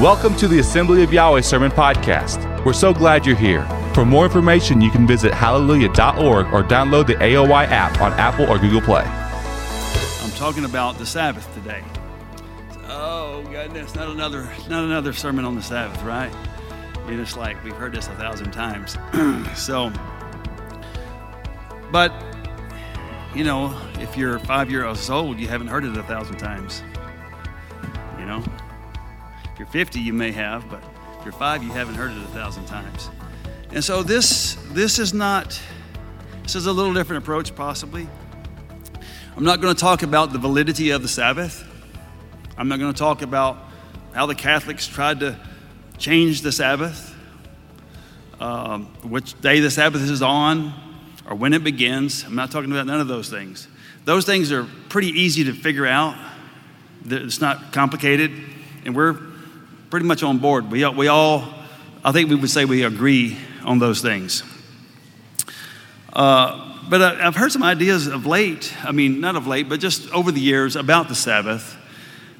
Welcome to the Assembly of Yahweh Sermon Podcast. We're so glad you're here. For more information, you can visit hallelujah.org or download the AOY app on Apple or Google Play. I'm talking about the Sabbath today. Oh goodness, not another not another sermon on the Sabbath, right? I mean, it's like we've heard this a thousand times. so, but you know, if you're five years old, you haven't heard it a thousand times. You know, you're 50, you may have, but if you're five, you haven't heard it a thousand times. And so this this is not this is a little different approach, possibly. I'm not going to talk about the validity of the Sabbath. I'm not going to talk about how the Catholics tried to change the Sabbath, um, which day the Sabbath is on, or when it begins. I'm not talking about none of those things. Those things are pretty easy to figure out. It's not complicated, and we're pretty much on board. We, we all, I think we would say we agree on those things. Uh, but I, I've heard some ideas of late, I mean, not of late, but just over the years about the Sabbath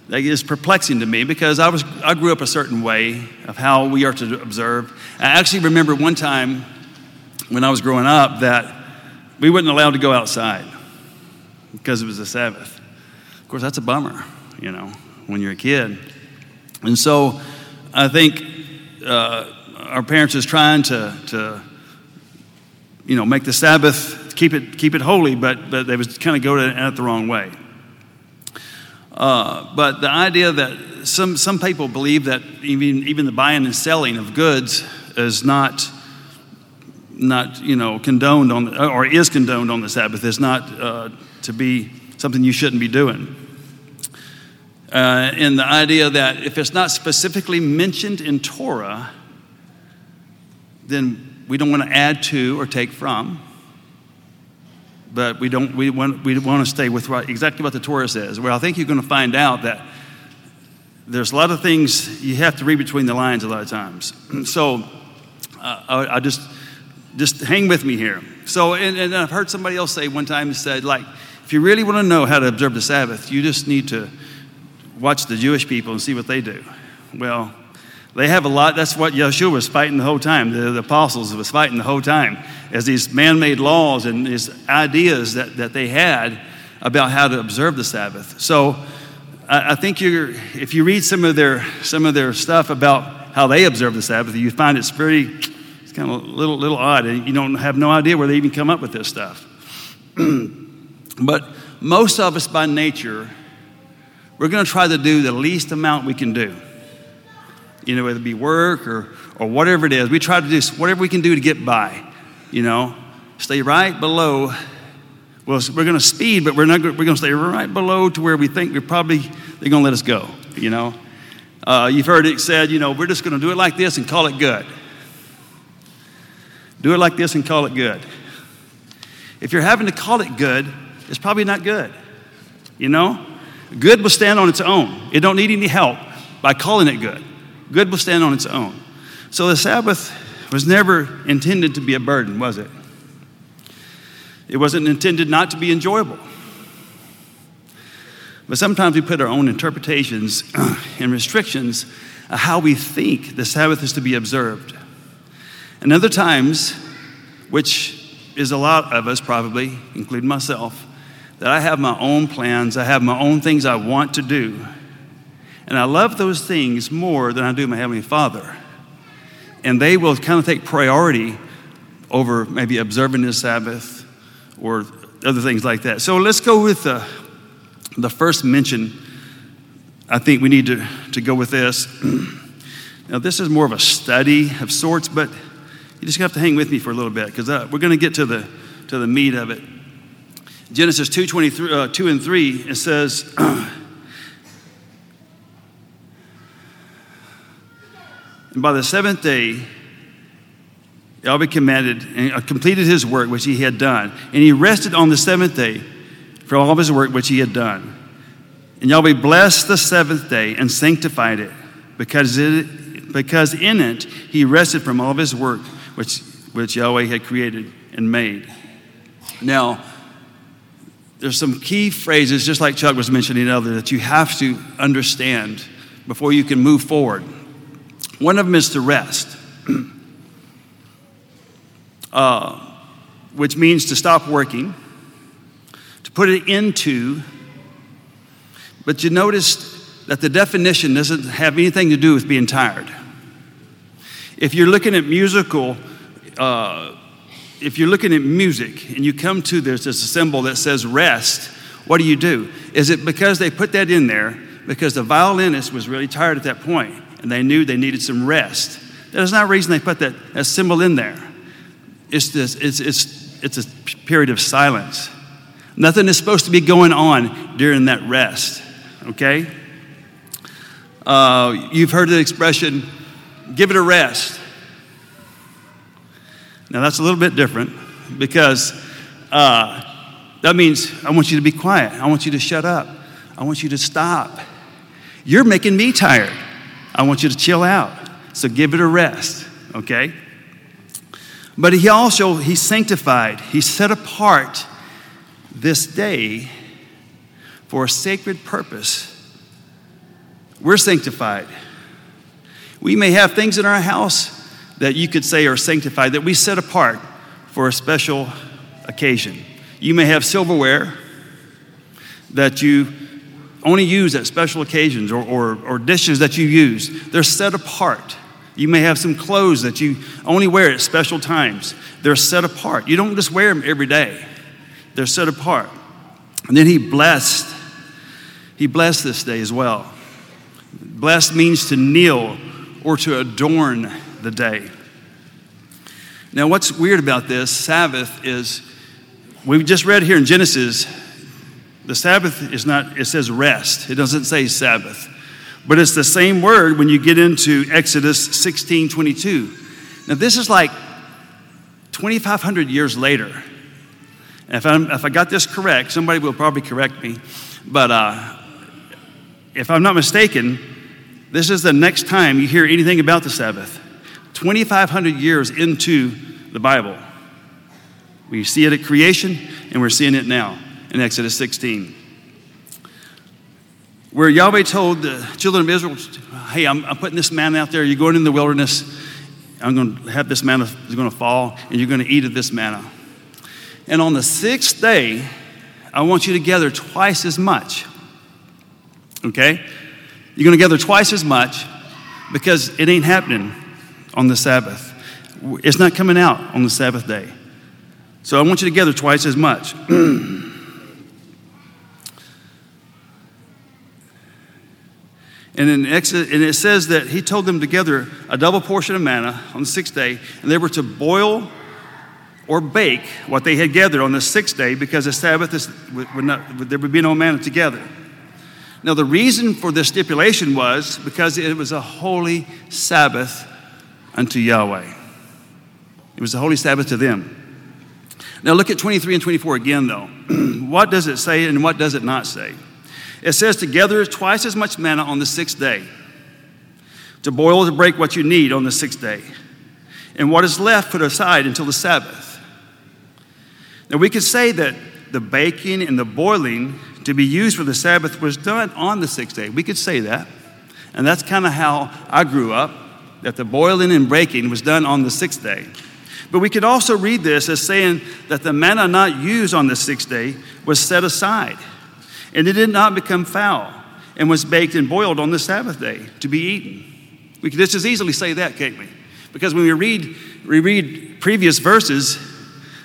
that is perplexing to me because I, was, I grew up a certain way of how we are to observe. I actually remember one time when I was growing up that we weren't allowed to go outside because it was the Sabbath. Of course, that's a bummer, you know, when you're a kid. And so I think uh, our parents is trying to, to, you know, make the Sabbath keep it, keep it holy, but, but they was kind of going at it the wrong way. Uh, but the idea that some, some people believe that even, even the buying and selling of goods is not, not you know, condoned on, or is condoned on the Sabbath, is not uh, to be something you shouldn't be doing. Uh, and the idea that if it's not specifically mentioned in Torah, then we don't want to add to or take from but we don't we want we want to stay with what, exactly what the Torah says. Well, I think you're going to find out that there's a lot of things you have to read between the lines a lot of times. So uh, I, I, just just hang with me here. So and, and I've heard somebody else say one time said like if you really want to know how to observe the Sabbath, you just need to watch the Jewish people and see what they do. Well, they have a lot. That's what Yeshua was fighting the whole time. The, the apostles was fighting the whole time as these man made laws and these ideas that, that they had about how to observe the Sabbath. So I, I think you're, if you read some of, their, some of their stuff about how they observe the Sabbath, you find it's pretty, it's kind of a little, little odd. And you don't have no idea where they even come up with this stuff. but most of us by nature, we're going to try to do the least amount we can do you know, whether it be work or, or whatever it is. We try to do whatever we can do to get by, you know, stay right below. Well, we're going to speed, but we're not. We're going to stay right below to where we think we're probably they're going to let us go. You know, uh, you've heard it said, you know, we're just going to do it like this and call it good. Do it like this and call it good. If you're having to call it good, it's probably not good. You know, good will stand on its own. It don't need any help by calling it good. Good will stand on its own. So the Sabbath was never intended to be a burden, was it? It wasn't intended not to be enjoyable. But sometimes we put our own interpretations and restrictions of how we think the Sabbath is to be observed. And other times, which is a lot of us probably, including myself, that I have my own plans, I have my own things I want to do. And I love those things more than I do my Heavenly Father. And they will kind of take priority over maybe observing the Sabbath or other things like that. So let's go with the, the first mention. I think we need to, to go with this. now, this is more of a study of sorts, but you just have to hang with me for a little bit because uh, we're going to get to the, to the meat of it. Genesis 2, 23, uh, 2 and 3, it says, And by the seventh day, Yahweh commanded and uh, completed his work which he had done. And he rested on the seventh day from all of his work which he had done. And Yahweh blessed the seventh day and sanctified it because, it, because in it he rested from all of his work which, which Yahweh had created and made. Now, there's some key phrases, just like Chuck was mentioning earlier, that you have to understand before you can move forward One of them is to rest, uh, which means to stop working, to put it into. But you notice that the definition doesn't have anything to do with being tired. If you're looking at musical, uh, if you're looking at music and you come to there's this symbol that says rest, what do you do? Is it because they put that in there because the violinist was really tired at that point and they knew they needed some rest? There's not a reason they put that, that symbol in there. It's, this, it's, it's, it's a period of silence. Nothing is supposed to be going on during that rest, okay? Uh, you've heard the expression, give it a rest. Now, that's a little bit different because uh, that means I want you to be quiet. I want you to shut up. I want you to stop. You're making me tired. I want you to chill out. So give it a rest, okay? But he also, he sanctified, he set apart this day for a sacred purpose. We're sanctified. We may have things in our house that you could say are sanctified, that we set apart for a special occasion. You may have silverware that you only use at special occasions or, or, or, dishes that you use. They're set apart. You may have some clothes that you only wear at special times. They're set apart. You don't just wear them every day, they're set apart. And then he blessed. He blessed this day as well. Blessed means to kneel or to adorn the day. Now, what's weird about this Sabbath is we've just read here in Genesis, the Sabbath is not, it says rest, it doesn't say Sabbath. But it's the same word when you get into Exodus 16 22. Now, this is like 2,500 years later. And if, i if I got this correct, somebody will probably correct me. But uh, if I'm not mistaken, this is the next time you hear anything about the Sabbath. 2,500 years into the Bible. We see it at creation, and we're seeing it now in Exodus 16. Where Yahweh told the children of Israel, Hey, I'm, I'm putting this man out there. You're going in the wilderness. I'm going to have this manna is going to fall, and you're going to eat of this manna. And on the sixth day, I want you to gather twice as much. Okay? You're going to gather twice as much because it ain't happening on the Sabbath. It's not coming out on the Sabbath day. So I want you to gather twice as much. and, in Exodus, and it says that he told them to gather a double portion of manna on the sixth day, and they were to boil or bake what they had gathered on the sixth day because the Sabbath is, would not, there would be no manna together. Now, the reason for this stipulation was because it was a holy Sabbath unto Yahweh. It was the holy Sabbath to them. Now look at 23 and 24 again, though. what does it say and what does it not say? It says to gather twice as much manna on the sixth day, to boil to break what you need on the sixth day, and what is left put aside until the Sabbath. Now we could say that the baking and the boiling to be used for the Sabbath was done on the sixth day. We could say that. And that's kind of how I grew up that the boiling and breaking was done on the sixth day. But we could also read this as saying that the manna not used on the sixth day was set aside, and it did not become foul, and was baked and boiled on the Sabbath day to be eaten. We could just as easily say that, can't we? Because when we read, we read previous verses,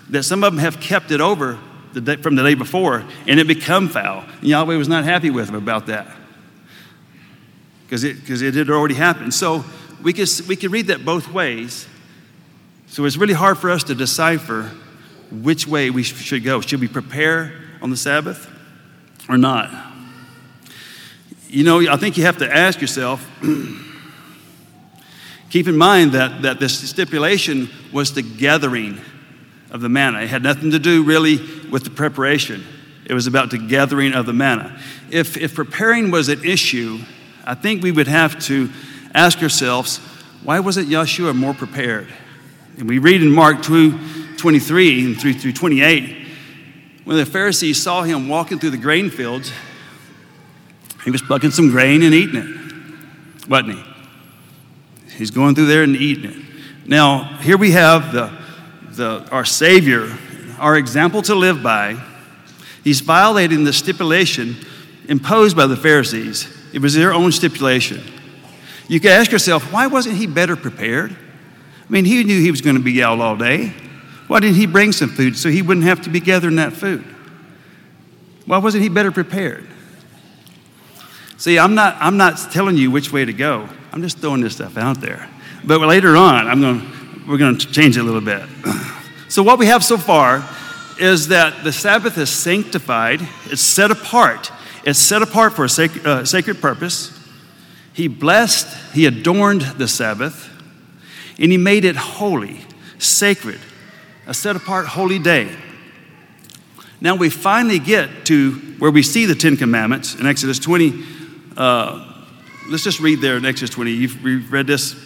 that some of them have kept it over the day, from the day before, and it become foul. And Yahweh was not happy with them about that because it, because it had already happened. So we could, we could read that both ways. So it's really hard for us to decipher which way we should go. Should we prepare on the Sabbath or not? You know, I think you have to ask yourself keep in mind that, that this stipulation was the gathering of the manna. It had nothing to do really with the preparation, it was about the gathering of the manna. If, if preparing was an issue, I think we would have to ask yourselves, why wasn't Yeshua more prepared? And we read in Mark 2 23 and 3 through 28, when the Pharisees saw him walking through the grain fields, he was plucking some grain and eating it, wasn't he? He's going through there and eating it. Now, here we have the, the, our Savior, our example to live by. He's violating the stipulation imposed by the Pharisees. It was their own stipulation. You could ask yourself, why wasn't he better prepared? I mean, he knew he was going to be out all day. Why didn't he bring some food so he wouldn't have to be gathering that food? Why wasn't he better prepared? See, I'm not, I'm not telling you which way to go. I'm just throwing this stuff out there. But later on, I'm going, we're going to change it a little bit. So, what we have so far is that the Sabbath is sanctified, it's set apart. It's set apart for a sacred, uh, sacred purpose. He blessed, he adorned the Sabbath, and he made it holy, sacred, a set apart holy day. Now we finally get to where we see the Ten Commandments in Exodus 20. Uh, let's just read there in Exodus 20. You've read this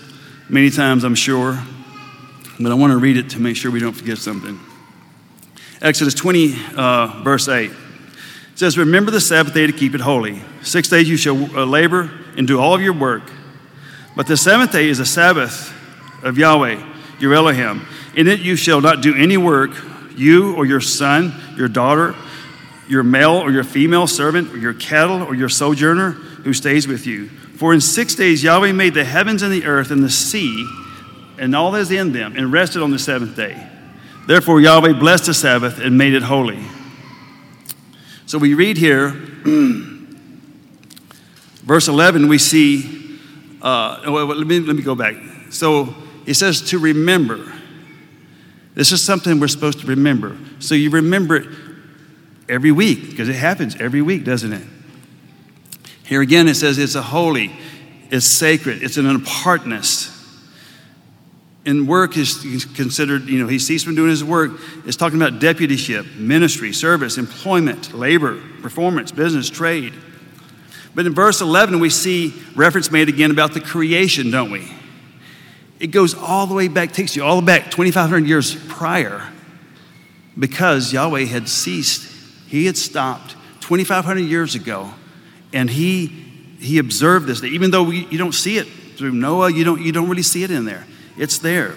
many times, I'm sure, but I want to read it to make sure we don't forget something. Exodus 20, uh, verse 8 says, Remember the Sabbath day to keep it holy. Six days you shall uh, labor and do all of your work. But the seventh day is a Sabbath of Yahweh, your Elohim. In it you shall not do any work, you or your son, your daughter, your male or your female servant, or your cattle or your sojourner who stays with you. For in six days Yahweh made the heavens and the earth and the sea and all that is in them, and rested on the seventh day. Therefore Yahweh blessed the Sabbath and made it holy. So we read here, verse 11, we see, uh, well, let, me, let me go back. So he says to remember. This is something we're supposed to remember. So you remember it every week, because it happens every week, doesn't it? Here again, it says it's a holy, it's sacred, it's an apartness. And work is considered, you know, he ceased from doing his work. It's talking about deputyship, ministry, service, employment, labor, performance, business, trade. But in verse 11, we see reference made again about the creation, don't we? It goes all the way back, takes you all the way back 2,500 years prior, because Yahweh had ceased. He had stopped 2,500 years ago, and he, he observed this. Even though we, you don't see it through Noah, you don't, you don't really see it in there. It's there.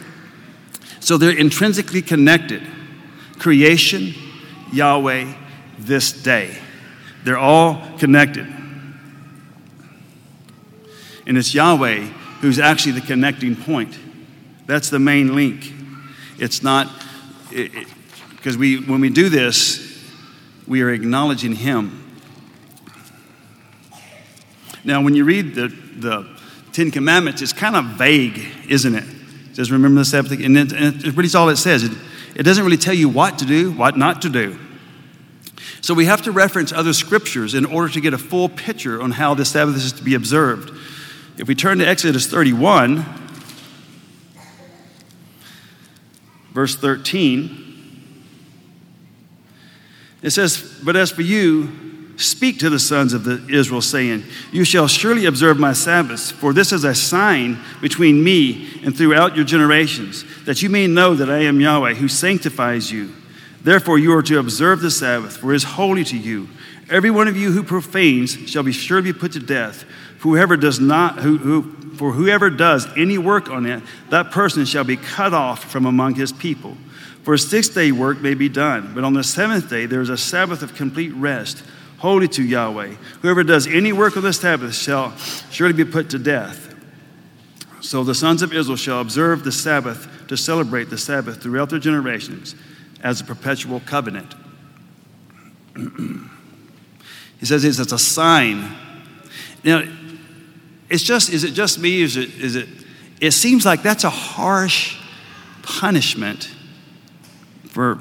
So they're intrinsically connected creation, Yahweh, this day. They're all connected. And it's Yahweh who's actually the connecting point. That's the main link. It's not, because we, when we do this, we are acknowledging Him. Now, when you read the, the Ten Commandments, it's kind of vague, isn't it? It says, remember the Sabbath. And, it, and it, really all it says. It, it doesn't really tell you what to do, what not to do. So we have to reference other scriptures in order to get a full picture on how the Sabbath is to be observed. If we turn to Exodus 31, verse 13, it says, But as for you, Speak to the sons of the Israel, saying, You shall surely observe my Sabbaths, for this is a sign between me and throughout your generations, that you may know that I am Yahweh, who sanctifies you. Therefore, you are to observe the Sabbath, for it is holy to you. Every one of you who profanes shall be sure to be put to death. Whoever does not, who, who, for whoever does any work on it, that person shall be cut off from among his people. For a six day work may be done, but on the seventh day there is a Sabbath of complete rest holy to Yahweh. Whoever does any work on the Sabbath shall surely be put to death. So the sons of Israel shall observe the Sabbath to celebrate the Sabbath throughout their generations as a perpetual covenant. he says it's, it's a sign. Now, it's just, is it just me? Is it, is it, it seems like that's a harsh punishment for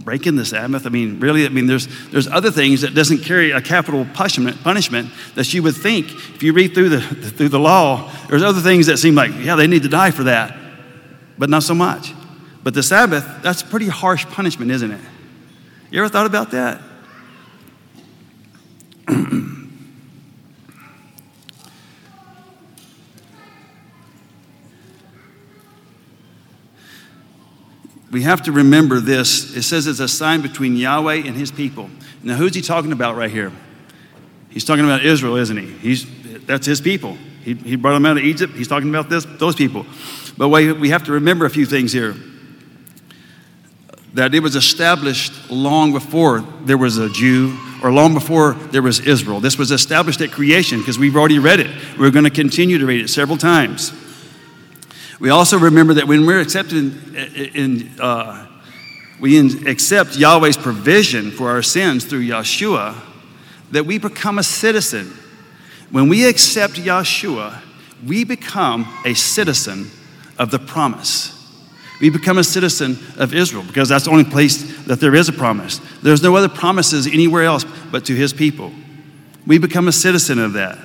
breaking the Sabbath? I mean, really, I mean, there's, there's other things that doesn't carry a capital punishment, punishment that you would think, if you read through the, through the law, there's other things that seem like, yeah, they need to die for that, but not so much. But the Sabbath, that's pretty harsh punishment, isn't it? You ever thought about that? We have to remember this. It says it's a sign between Yahweh and his people. Now, who's he talking about right here? He's talking about Israel, isn't he? He's, that's his people. He, he brought them out of Egypt. He's talking about this, those people. But we, we have to remember a few things here that it was established long before there was a Jew or long before there was Israel. This was established at creation because we've already read it. We're going to continue to read it several times. We also remember that when we're in, in uh, we accept Yahweh's provision for our sins through Yeshua, that we become a citizen. When we accept Yeshua, we become a citizen of the promise. We become a citizen of Israel because that's the only place that there is a promise. There's no other promises anywhere else but to his people. We become a citizen of that.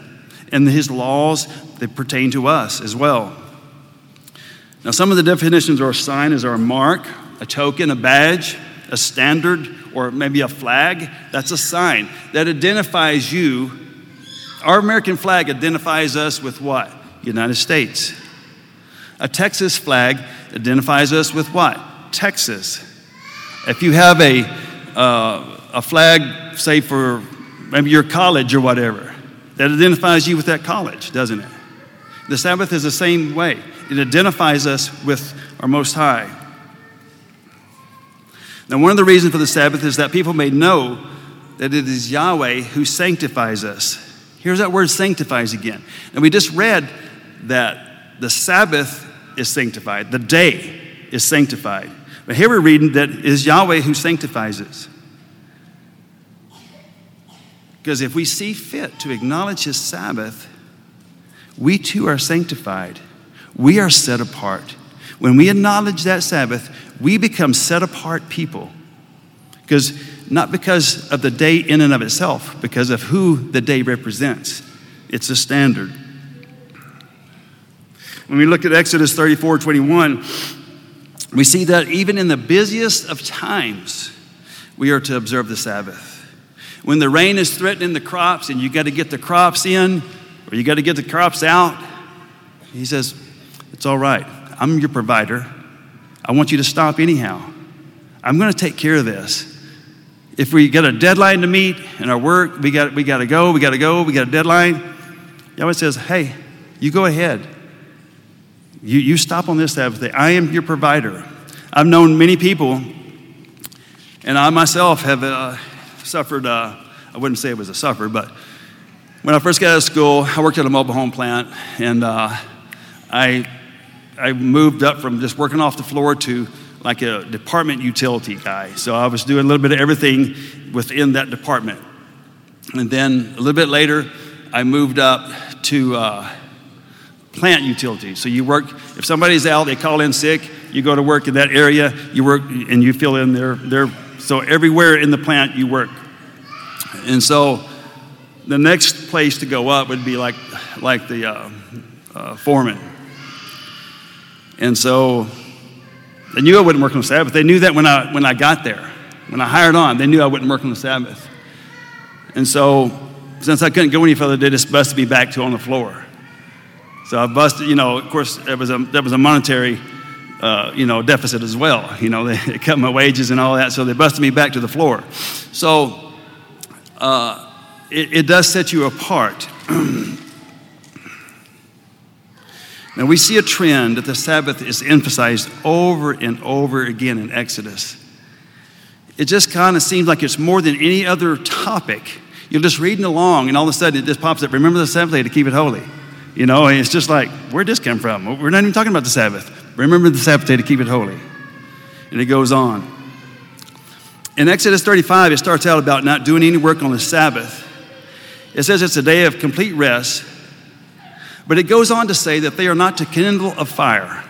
And his laws, that pertain to us as well. Now, some of the definitions are a sign is our mark, a token, a badge, a standard, or maybe a flag. That's a sign that identifies you. Our American flag identifies us with what? United States. A Texas flag identifies us with what? Texas. If you have a, uh, a flag, say for maybe your college or whatever, that identifies you with that college, doesn't it? The Sabbath is the same way. It identifies us with our Most High. Now, one of the reasons for the Sabbath is that people may know that it is Yahweh who sanctifies us. Here's that word sanctifies again. And we just read that the Sabbath is sanctified, the day is sanctified. But here we're reading that it is Yahweh who sanctifies us. Because if we see fit to acknowledge his Sabbath, we too are sanctified. We are set apart. When we acknowledge that Sabbath, we become set apart people. Because not because of the day in and of itself, because of who the day represents. It's a standard. When we look at Exodus 34 21, we see that even in the busiest of times, we are to observe the Sabbath. When the rain is threatening the crops and you got to get the crops in or you got to get the crops out, he says, It's all right. I'm your provider. I want you to stop anyhow. I'm going to take care of this. If we got a deadline to meet in our work, we got, we got to go, we got to go, we got a deadline. Yahweh says, Hey, you go ahead. You, you stop on this Sabbath day. I am your provider. I've known many people, and I myself have uh, suffered, uh, I wouldn't say it was a suffer, but when I first got out of school, I worked at a mobile home plant, and uh, I, I moved up from just working off the floor to like a department utility guy. So I was doing a little bit of everything within that department. And then a little bit later, I moved up to uh, plant utility. So you work, if somebody's out, they call in sick, you go to work in that area, you work and you fill in their, their so everywhere in the plant you work. And so the next place to go up would be like, like the uh, uh, foreman. And so they knew I wouldn't work on the Sabbath. They knew that when I, when I got there. When I hired on, they knew I wouldn't work on the Sabbath. And so, since I couldn't go any further, they just busted me back to on the floor. So I busted, you know, of course, there was a, there was a monetary, uh, you know, deficit as well. You know, they, they, cut my wages and all that, so they busted me back to the floor. So uh, it, it does set you apart. now, we see a trend that the Sabbath is emphasized over and over again in Exodus. It just kind of seems like it's more than any other topic. You're just reading along, and all of a sudden it just pops up. Remember the Sabbath day to keep it holy. You know, it's just like, where'd this come from? We're not even talking about the Sabbath. Remember the Sabbath day to keep it holy. And it goes on. In Exodus 35, it starts out about not doing any work on the Sabbath. It says it's a day of complete rest, but it goes on to say that they are not to kindle a fire.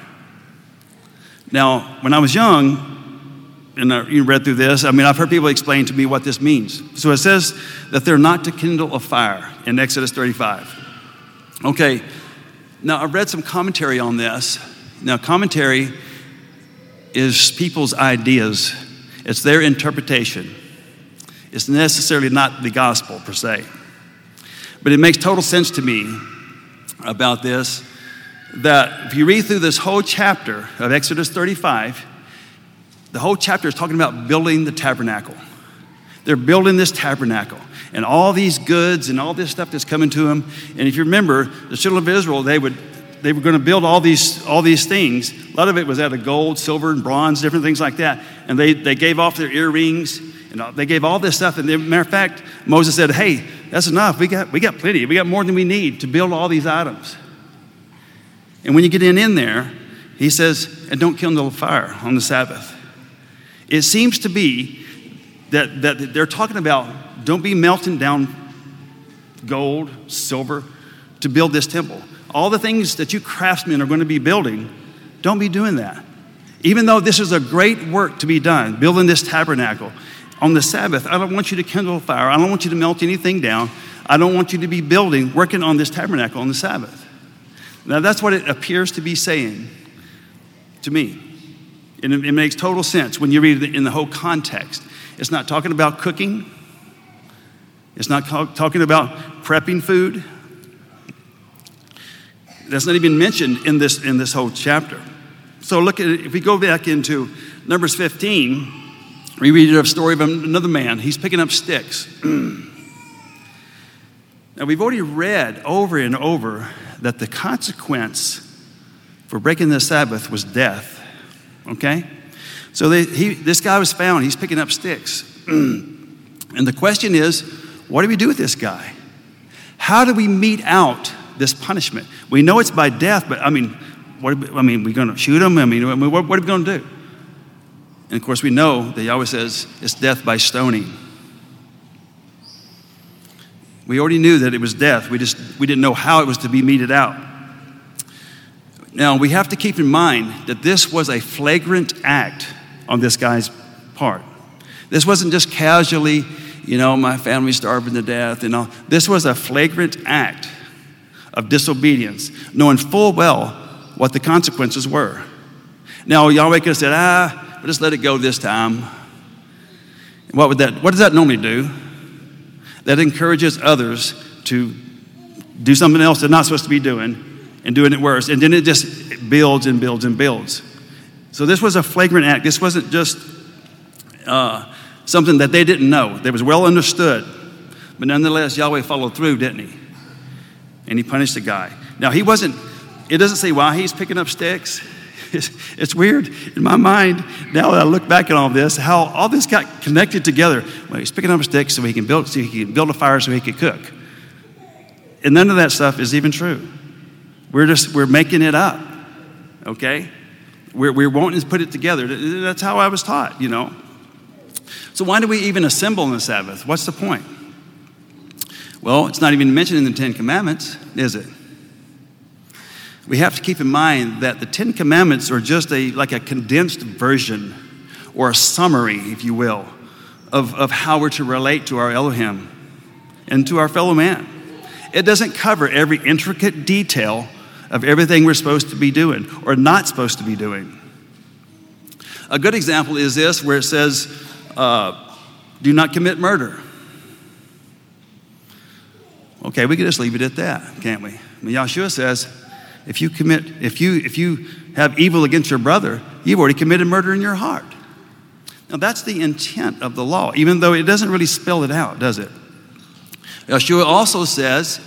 Now, when I was young, and I, you read through this, I mean, I've heard people explain to me what this means. So it says that they're not to kindle a fire in Exodus 35. Okay, now I've read some commentary on this. Now, commentary is people's ideas, it's their interpretation. It's necessarily not the gospel per se. But it makes total sense to me about this that if you read through this whole chapter of Exodus 35, the whole chapter is talking about building the tabernacle. They're building this tabernacle and all these goods and all this stuff that's coming to them. And if you remember, the children of Israel, they would they were going to build all these all these things. A lot of it was out of gold, silver, and bronze, different things like that. And they they gave off their earrings and they gave all this stuff. And matter of fact, Moses said, "Hey, that's enough. We got we got plenty. We got more than we need to build all these items." And when you get in in there, he says, "And don't kindle a fire on the Sabbath." It seems to be that that they're talking about don't be melting down gold, silver to build this temple. All the things that you craftsmen are going to be building, don't be doing that. Even though this is a great work to be done, building this tabernacle on the Sabbath, I don't want you to kindle a fire. I don't want you to melt anything down. I don't want you to be building, working on this tabernacle on the Sabbath. Now, that's what it appears to be saying to me. And it, it makes total sense when you read it in the whole context. It's not talking about cooking, it's not talking about prepping food. That's not even mentioned in this, in this whole chapter. So look at it, if we go back into Numbers 15, we read a story of another man. He's picking up sticks. now we've already read over and over that the consequence for breaking the Sabbath was death. Okay? So they, he, this guy was found. He's picking up sticks. and the question is, what do we do with this guy? How do we mete out this punishment? We know it's by death, but I mean, what, I mean, we're going to shoot him? I mean, what, what are we going to do? And of course, we know that Yahweh says it's death by stoning. We already knew that it was death. We just we didn't know how it was to be meted out. Now we have to keep in mind that this was a flagrant act on this guy's part. This wasn't just casually, you know, my family starving to death and all. This was a flagrant act of disobedience, knowing full well what the consequences were. Now, Yahweh could have said, ah, but just let it go this time. What, would that, what does that normally do? That encourages others to do something else they're not supposed to be doing and doing it worse. And then it just builds and builds and builds. So this was a flagrant act. This wasn't just uh, something that they didn't know. That was well understood. But nonetheless, Yahweh followed through, didn't he? And he punished the guy. Now, he wasn't, it doesn't say why he's picking up sticks. It's, it's, weird in my mind now that I look back at all this, how all this got connected together. Well, he's picking up sticks so he can build, so he can build a fire so he can cook. And none of that stuff is even true. We're just we're making it up. Okay? We're, we're wanting to put it together. That's how I was taught, you know. So why do we even assemble on the Sabbath? What's the point? Well, it's not even mentioned in the Ten Commandments, is it? We have to keep in mind that the Ten Commandments are just a like a condensed version or a summary, if you will, of, of how we're to relate to our Elohim and to our fellow man. It doesn't cover every intricate detail of everything we're supposed to be doing or not supposed to be doing. A good example is this, where it says, uh, do not commit murder. Okay, we can just leave it at that, can't we? I mean, Yahshua says, if you commit, if you if you have evil against your brother, you've already committed murder in your heart. Now that's the intent of the law, even though it doesn't really spell it out, does it? Yeshua also says,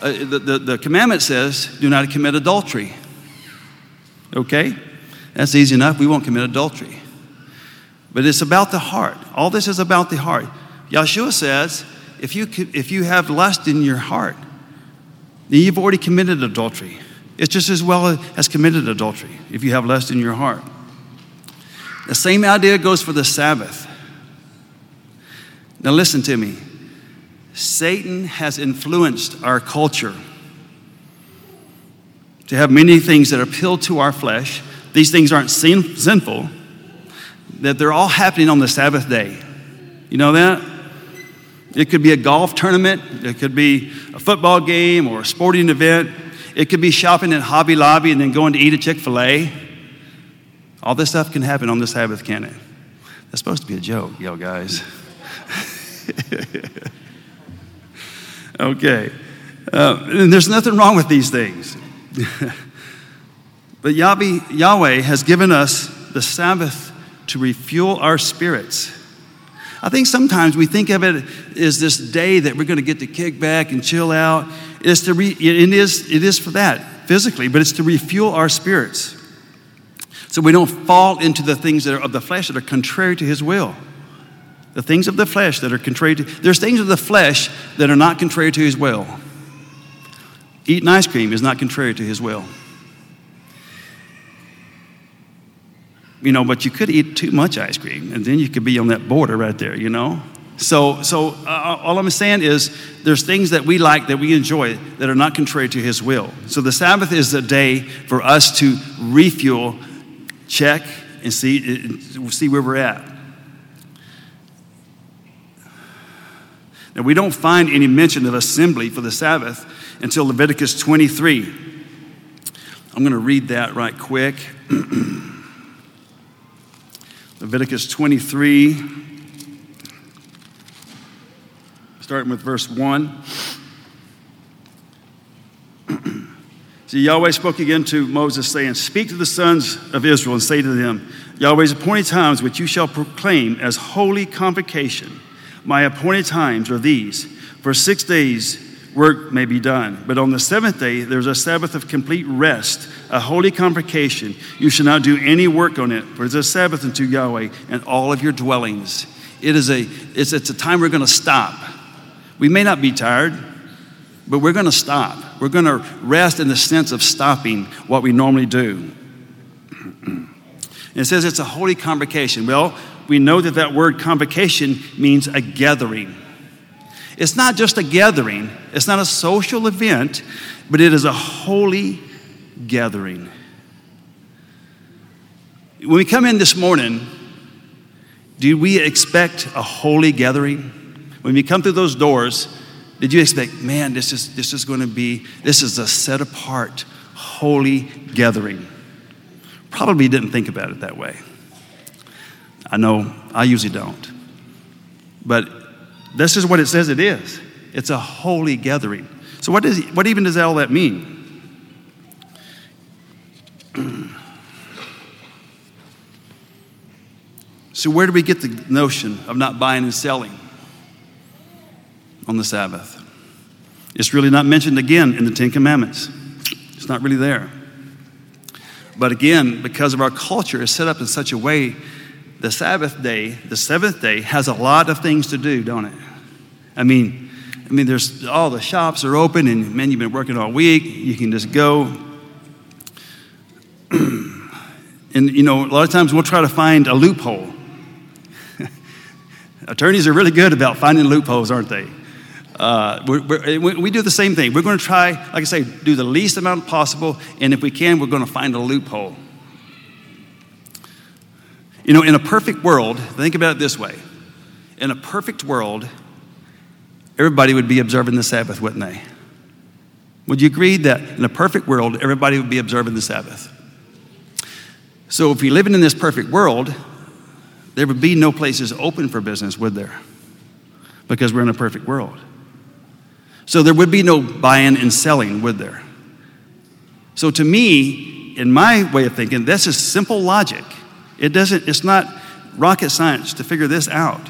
uh, the, the, the commandment says, do not commit adultery. Okay? That's easy enough. We won't commit adultery. But it's about the heart. All this is about the heart. Yeshua says, if you, if you have lust in your heart, then you've already committed adultery. It's just as well as committed adultery if you have lust in your heart. The same idea goes for the Sabbath. Now, listen to me. Satan has influenced our culture to have many things that appeal to our flesh. These things aren't sin- sinful, that they're all happening on the Sabbath day. You know that? It could be a golf tournament, it could be a football game or a sporting event, it could be shopping at Hobby Lobby and then going to eat at Chick fil A. All this stuff can happen on the Sabbath, can it? That's supposed to be a joke, yo, guys. okay. Uh, and there's nothing wrong with these things. but Yahweh, has given us the Sabbath to refuel our spirits I think sometimes we think of it as this day that we're going to get to kick back and chill out. It's to re, it, is, it is for that physically, but it's to refuel our spirits. So we don't fall into the things that are of the flesh that are contrary to his will. The things of the flesh that are contrary to, there's things of the flesh that are not contrary to his will. Eating ice cream is not contrary to his will. You know, but you could eat too much ice cream, and then you could be on that border right there, you know? So, so uh, all I'm saying is there's things that we like, that we enjoy, that are not contrary to His will. So the Sabbath is a day for us to refuel, check, and see, see where we're at. Now, we don't find any mention of assembly for the Sabbath until Leviticus 23. I'm going to read that right quick. Leviticus 23, starting with verse 1. See, Yahweh spoke again to Moses, saying, Speak to the sons of Israel and say to them, Yahweh's appointed times which you shall proclaim as holy convocation. My appointed times are these. For six days work may be done. But on the seventh day, there's a Sabbath of complete rest, a holy convocation. You shall not do any work on it, for it's a Sabbath unto Yahweh and all of your dwellings. It is a, it's, it's a time we're going to stop. We may not be tired, but we're going to stop. We're going to rest in the sense of stopping what we normally do. it says it's a holy convocation. Well, we know that that word convocation means a gathering. It's not just a gathering, it's not a social event, but it is a holy gathering. When we come in this morning, do we expect a holy gathering? When we come through those doors, did you expect, man, this is, this is going to be, this is a set apart, holy gathering? Probably didn't think about it that way. I know I usually don't. But this is what it says it is it's a holy gathering. So, what, does, what even does all that mean? so, where do we get the notion of not buying and selling on the Sabbath? It's really not mentioned again in the Ten Commandments, it's not really there. But again, because of our culture, is set up in such a way the Sabbath day, the seventh day, has a lot of things to do, don't it? I mean, I mean, there's all the shops are open, and man, you've been working all week. You can just go. and you know, a lot of times we'll try to find a loophole. Attorneys are really good about finding loopholes, aren't they? Uh, we're, we're, we do the same thing. We're going to try, like I say, do the least amount possible, and if we can, we're going to find a loophole. You know, in a perfect world, think about it this way in a perfect world, everybody would be observing the Sabbath, wouldn't they? Would you agree that in a perfect world, everybody would be observing the Sabbath? So, if we living in this perfect world, there would be no places open for business, would there? Because we're in a perfect world. So, there would be no buying and selling, would there? So, to me, in my way of thinking, this is simple logic. It doesn't, it's not rocket science to figure this out,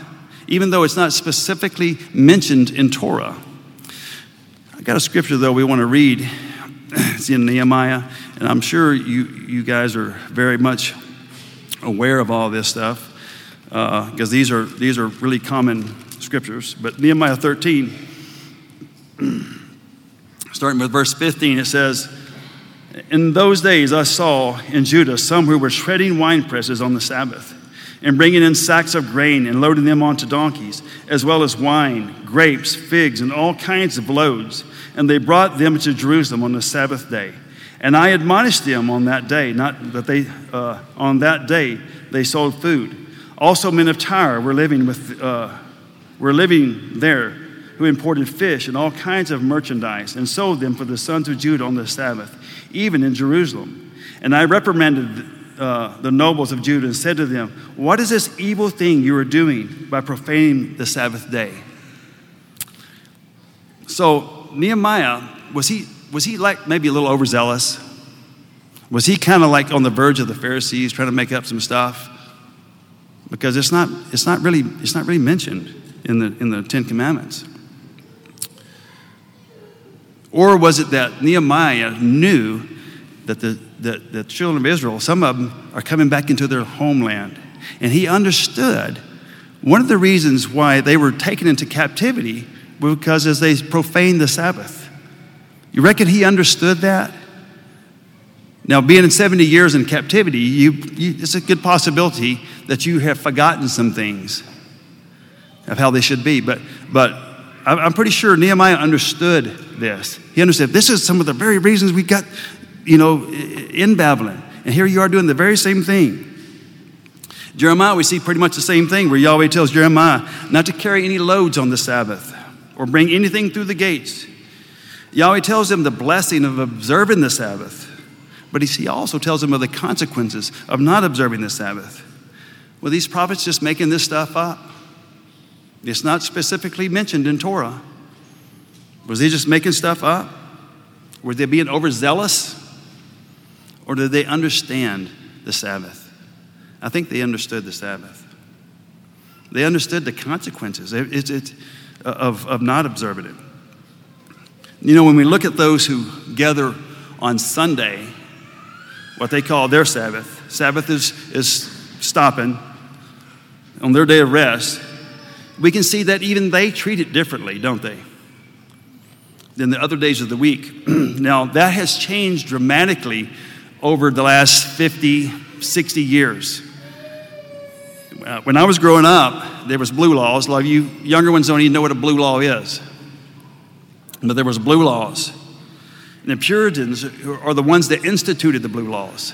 even though it's not specifically mentioned in Torah. I got a scripture, though, we want to read. It's in Nehemiah, and I'm sure you, you guys are very much aware of all this stuff because uh, these, are, these are really common scriptures. But Nehemiah 13, starting with verse 15, it says, in those days, I saw in Judah some who were shredding wine presses on the Sabbath and bringing in sacks of grain and loading them onto donkeys, as well as wine, grapes, figs, and all kinds of loads. And they brought them to Jerusalem on the Sabbath day. And I admonished them on that day, not that they, uh, on that day they sold food. Also, men of Tyre were living with, uh, were living there, who imported fish and all kinds of merchandise and sold them for the sons of Judah on the Sabbath even in Jerusalem. And I reprimanded uh, the nobles of Judah and said to them, What is this evil thing you are doing by profaning the Sabbath day? So, Nehemiah, was he, was he like maybe a little overzealous? Was he kind of like on the verge of the Pharisees trying to make up some stuff? because it's not, it's not, really, it's not really mentioned in the, in the Ten Commandments. Or was it that Nehemiah knew that the, that the children of Israel, some of them are coming back into their homeland? And he understood one of the reasons why they were taken into captivity was because as they profaned the Sabbath. You reckon he understood that? Now, being in 70 years in captivity, you, you, it's a good possibility that you have forgotten some things of how they should be. But, but I'm pretty sure Nehemiah understood this. He understood this is some of the very reasons we got, you know, in Babylon. And here you are doing the very same thing. Jeremiah, we see pretty much the same thing where Yahweh tells Jeremiah not to carry any loads on the Sabbath or bring anything through the gates. Yahweh tells him the blessing of observing the Sabbath. But he also tells him of the consequences of not observing the Sabbath. Were these prophets just making this stuff up? It's not specifically mentioned in Torah. Was they just making stuff up? Were they being overzealous? Or did they understand the Sabbath? I think they understood the Sabbath. They understood the consequences it, it, of, of not observing it. You know, when we look at those who gather on Sunday what they call their Sabbath. Sabbath is, is stopping on their day of rest. We can see that even they treat it differently, don't they? Than the other days of the week. now, that has changed dramatically over the last 50, 60 years. Uh, when I was growing up, there was blue laws. A lot of you younger ones don't even know what a blue law is. But there was blue laws. And the Puritans are the ones that instituted the blue laws.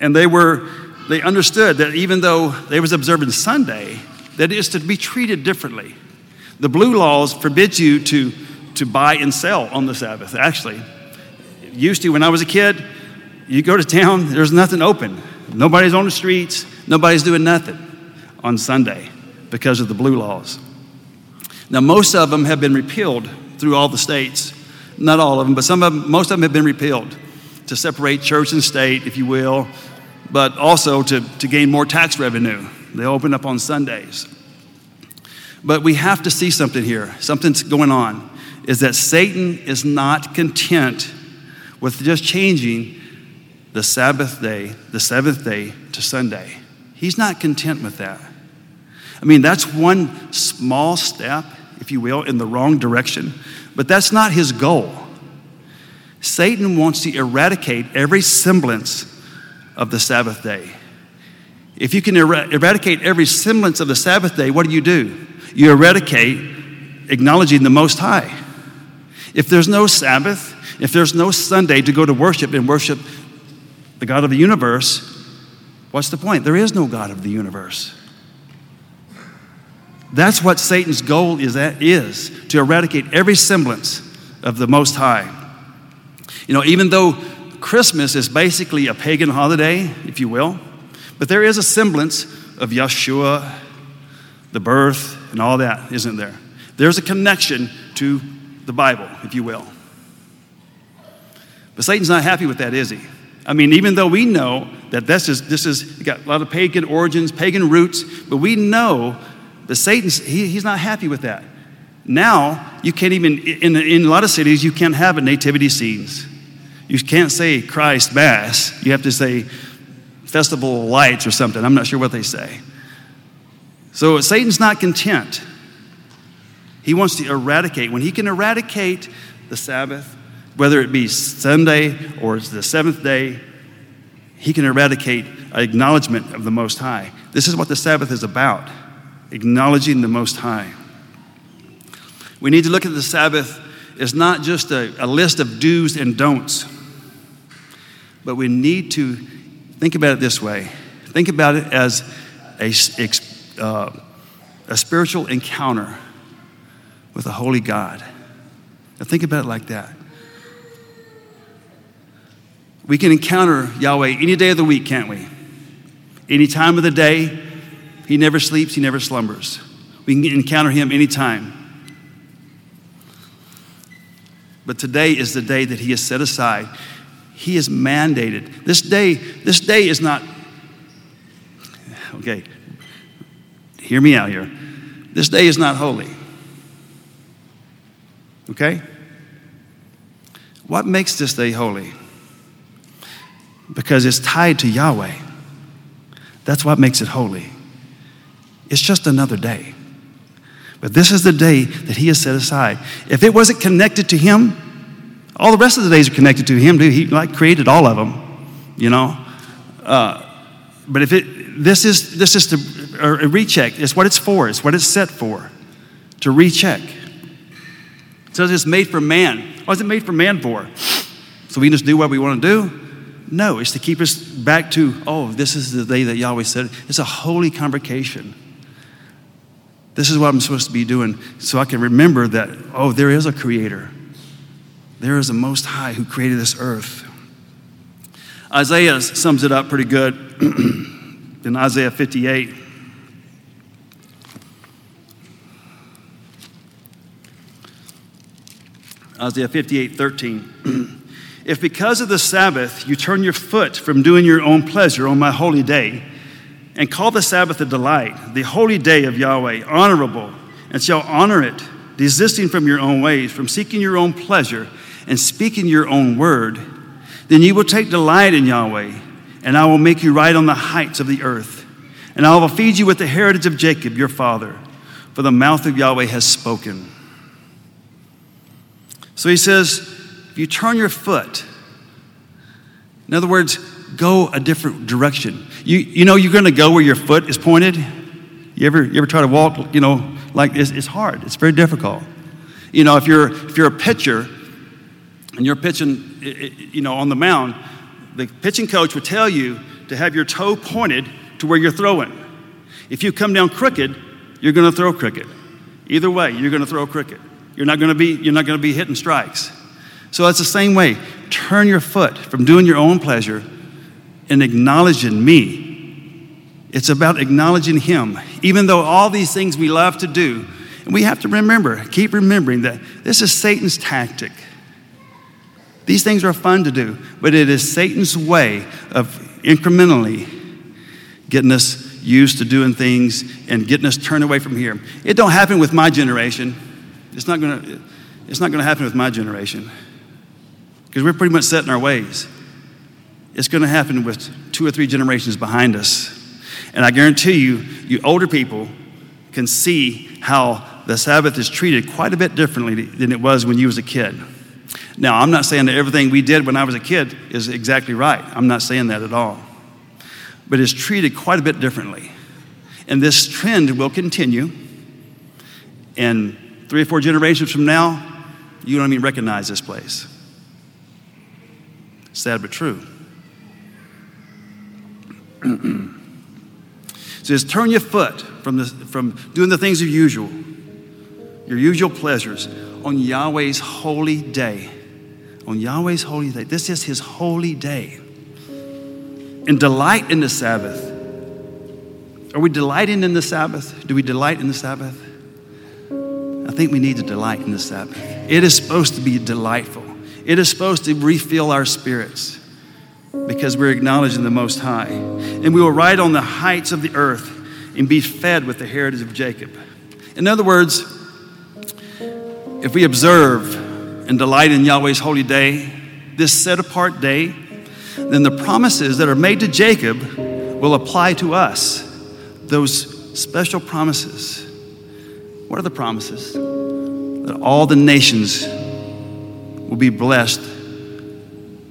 And they were, they understood that even though they was observing Sunday, that is to be treated differently. The blue laws forbid you to, to buy and sell on the Sabbath, actually. Used to, when I was a kid, you go to town, there's nothing open. Nobody's on the streets, nobody's doing nothing on Sunday because of the blue laws. Now, most of them have been repealed through all the states not all of them, but some of them, most of them have been repealed to separate church and state, if you will, but also to, to gain more tax revenue. They open up on Sundays. But we have to see something here. Something's going on. Is that Satan is not content with just changing the Sabbath day, the seventh day, to Sunday. He's not content with that. I mean, that's one small step, if you will, in the wrong direction. But that's not his goal. Satan wants to eradicate every semblance of the Sabbath day. If you can er- eradicate every semblance of the Sabbath day, what do you do? You eradicate acknowledging the Most High. If there's no Sabbath, if there's no Sunday to go to worship and worship the God of the universe, what's the point? There is no God of the universe. That's what Satan's goal is, is to eradicate every semblance of the Most High. You know, even though Christmas is basically a pagan holiday, if you will, but there is a semblance of Yeshua, the birth, and all that, isn't there? There's a connection to the Bible, if you will. But Satan's not happy with that, is he? I mean, even though we know that this is, this is got a lot of pagan origins, pagan roots, but we know that Satan's, he, he's not happy with that. Now, you can't even, in, in a lot of cities, you can't have a nativity scenes. You can't say Christ Mass. You have to say Festival of Lights or something. I'm not sure what they say. So Satan's not content. He wants to eradicate. When he can eradicate the Sabbath, whether it be Sunday or the seventh day, he can eradicate acknowledgement of the Most High. This is what the Sabbath is about acknowledging the Most High. We need to look at the Sabbath as not just a, a list of do's and don'ts, but we need to think about it this way think about it as a, uh, a spiritual encounter with a holy God. Now, think about it like that. We can encounter Yahweh any day of the week, can't we? Any time of the day, he never sleeps, He never slumbers. We can encounter Him anytime. But today is the day that He has set aside. He is mandated. This day, this day is not, okay, hear me out here. This day is not holy. Okay? What makes this day holy? Because it's tied to Yahweh. That's what makes it holy. It's just another day. But this is the day that He has set aside. If it wasn't connected to Him, all the rest of the days are connected to Him, dude. He like created all of them, you know. Uh, but if it, this is this is to, a recheck. It's what it's for. It's what it's set for, to recheck. So it's made for man. Is it made for man for? So we just do what we want to do? No, it's to keep us back to, oh, this is the day that Yahweh said. It's a holy convocation. This is what I'm supposed to be doing so I can remember that, oh, there is a creator. There is a Most High who created this earth. Isaiah sums it up pretty good in Isaiah 58. Isaiah 58 13. if because of the Sabbath you turn your foot from doing your own pleasure on my holy day, and call the Sabbath a delight, the holy day of Yahweh, honorable, and shall honor it, desisting from your own ways, from seeking your own pleasure, and speaking your own word, then you will take delight in Yahweh, and I will make you ride on the heights of the earth. And I will feed you with the heritage of Jacob, your father, for the mouth of Yahweh has spoken. So he says, if you turn your foot, in other words, go a different direction. You, you know you're going to go where your foot is pointed? You ever, you ever try to walk, you know, like this? It's hard. It's very difficult. You know, if you're, if you're a pitcher and you're pitching, you know, on the mound, the pitching coach would tell you to have your toe pointed to where you're throwing. If you come down crooked, you're going to throw crooked. Either way, you're going to throw crooked. You're not going to be, you're not going to be hitting strikes. So it's the same way. Turn your foot from doing your own pleasure and acknowledging me. It's about acknowledging Him. Even though all these things we love to do, and we have to remember, keep remembering that this is Satan's tactic. These things are fun to do, but it is Satan's way of incrementally getting us used to doing things and getting us turned away from here. It don't happen with my generation. It's not going to it's not to happen with my generation because we're pretty much set in our ways. It's going to happen with two or three generations behind us. And I guarantee you, you older people can see how the Sabbath is treated quite a bit differently than it was when you was a kid. Now, I'm not saying that everything we did when I was a kid is exactly right. I'm not saying that at all. But it's treated quite a bit differently. And this trend will continue. And three or four generations from now, you don't even recognize this place. Sad but true. says, turn your foot from, the, from doing the things of usual, your usual pleasures, on Yahweh's holy day. On Yahweh's holy day. This is his holy day. And delight in the Sabbath. Are we delighting in the Sabbath? Do we delight in the Sabbath? I think we need to delight in the Sabbath. It is supposed to be delightful, it is supposed to refill our spirits because we're acknowledging the Most High. And we will ride on the heights of the earth and be fed with the heritage of Jacob. In other words, if we observe and delight in Yahweh's holy day, this set apart day, then the promises that are made to Jacob will apply to us. Those special promises. What are the promises? That all the nations will be blessed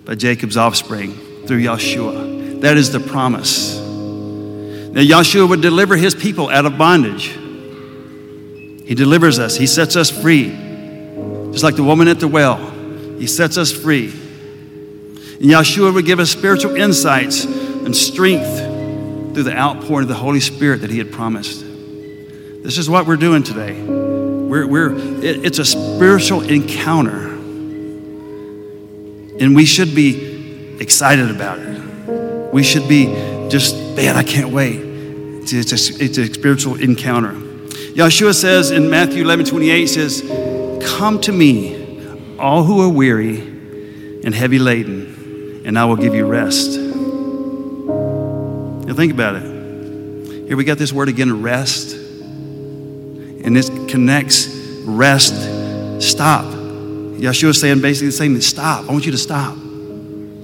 by Jacob's offspring through Yahshua. That is the promise. Now, Yahshua would deliver his people out of bondage. He delivers us, he sets us free. Just like the woman at the well, he sets us free. And Yahshua would give us spiritual insights and strength through the outpouring of the Holy Spirit that he had promised. This is what we're doing today. We're, we're, it, it's a spiritual encounter. And we should be excited about it. We should be just, man, I can't wait. It's, it's, a, it's a spiritual encounter. Yeshua says in Matthew 11 28, says, Come to me, all who are weary and heavy laden, and I will give you rest. Now think about it. Here we got this word again, rest. And this connects rest, stop. Yeshua is saying basically the same thing stop. I want you to stop.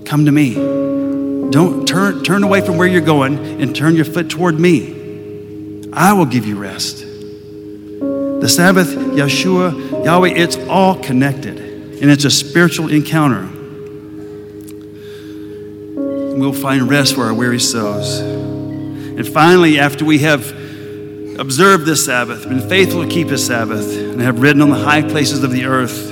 Come to me. Don't turn, turn away from where you're going and turn your foot toward me. I will give you rest. The Sabbath, Yeshua, Yahweh, it's all connected. And it's a spiritual encounter. We'll find rest for our weary souls. And finally, after we have observed this Sabbath, been faithful to keep His Sabbath, and have ridden on the high places of the earth,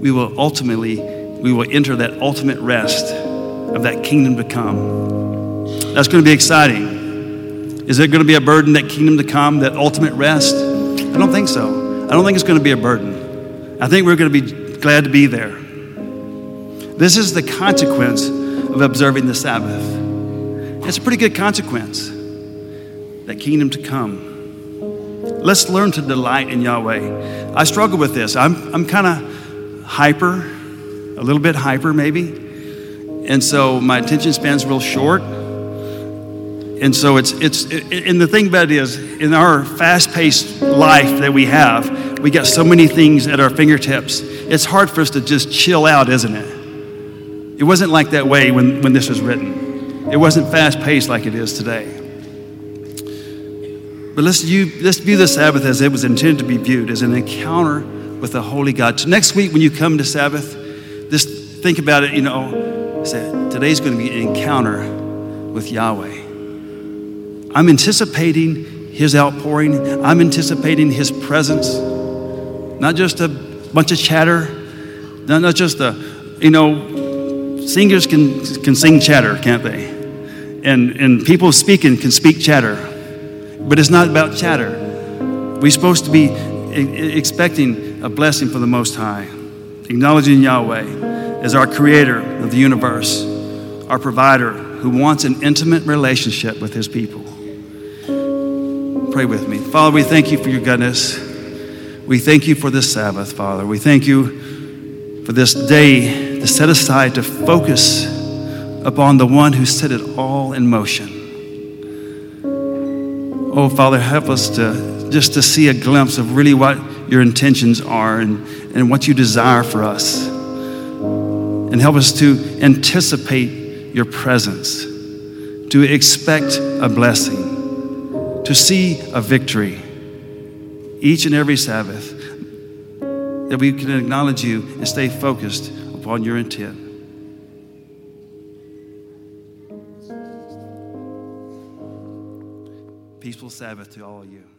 we will ultimately we will enter that ultimate rest of that kingdom to come. That's going to be exciting. Is it going to be a burden, that kingdom to come, that ultimate rest? I don't think so. I don't think it's going to be a burden. I think we're going to be glad to be there. This is the consequence of observing the Sabbath. It's a pretty good consequence, that kingdom to come. Let's learn to delight in Yahweh. I struggle with this. I'm, I'm kind of hyper, a little bit hyper maybe. And so my attention span's real short. And so it's, it's, and the thing about it is, in our fast paced life that we have, we got so many things at our fingertips. It's hard for us to just chill out, isn't it? It wasn't like that way when, when this was written. It wasn't fast paced like it is today. But let's view, let's view the Sabbath as it was intended to be viewed as an encounter with the Holy God. So next week, when you come to Sabbath, just think about it, you know, say, today's going to be an encounter with Yahweh. I'm anticipating His outpouring, I'm anticipating His presence, not just a bunch of chatter, not, not just a, you know, singers can, can sing chatter, can't they? And, and people speaking can speak chatter, but it's not about chatter. We're supposed to be expecting a blessing from the Most High, acknowledging Yahweh as our creator of the universe, our provider who wants an intimate relationship with his people. Pray with me. Father, we thank you for your goodness. We thank you for this Sabbath, Father. We thank you for this day to set aside to focus upon the one who set it all in motion. Oh, Father, help us to just to see a glimpse of really what your intentions are and, and what you desire for us. And help us to anticipate your presence, to expect a blessing, to see a victory each and every Sabbath, that we can acknowledge you and stay focused upon your intent. Peaceful Sabbath to all of you.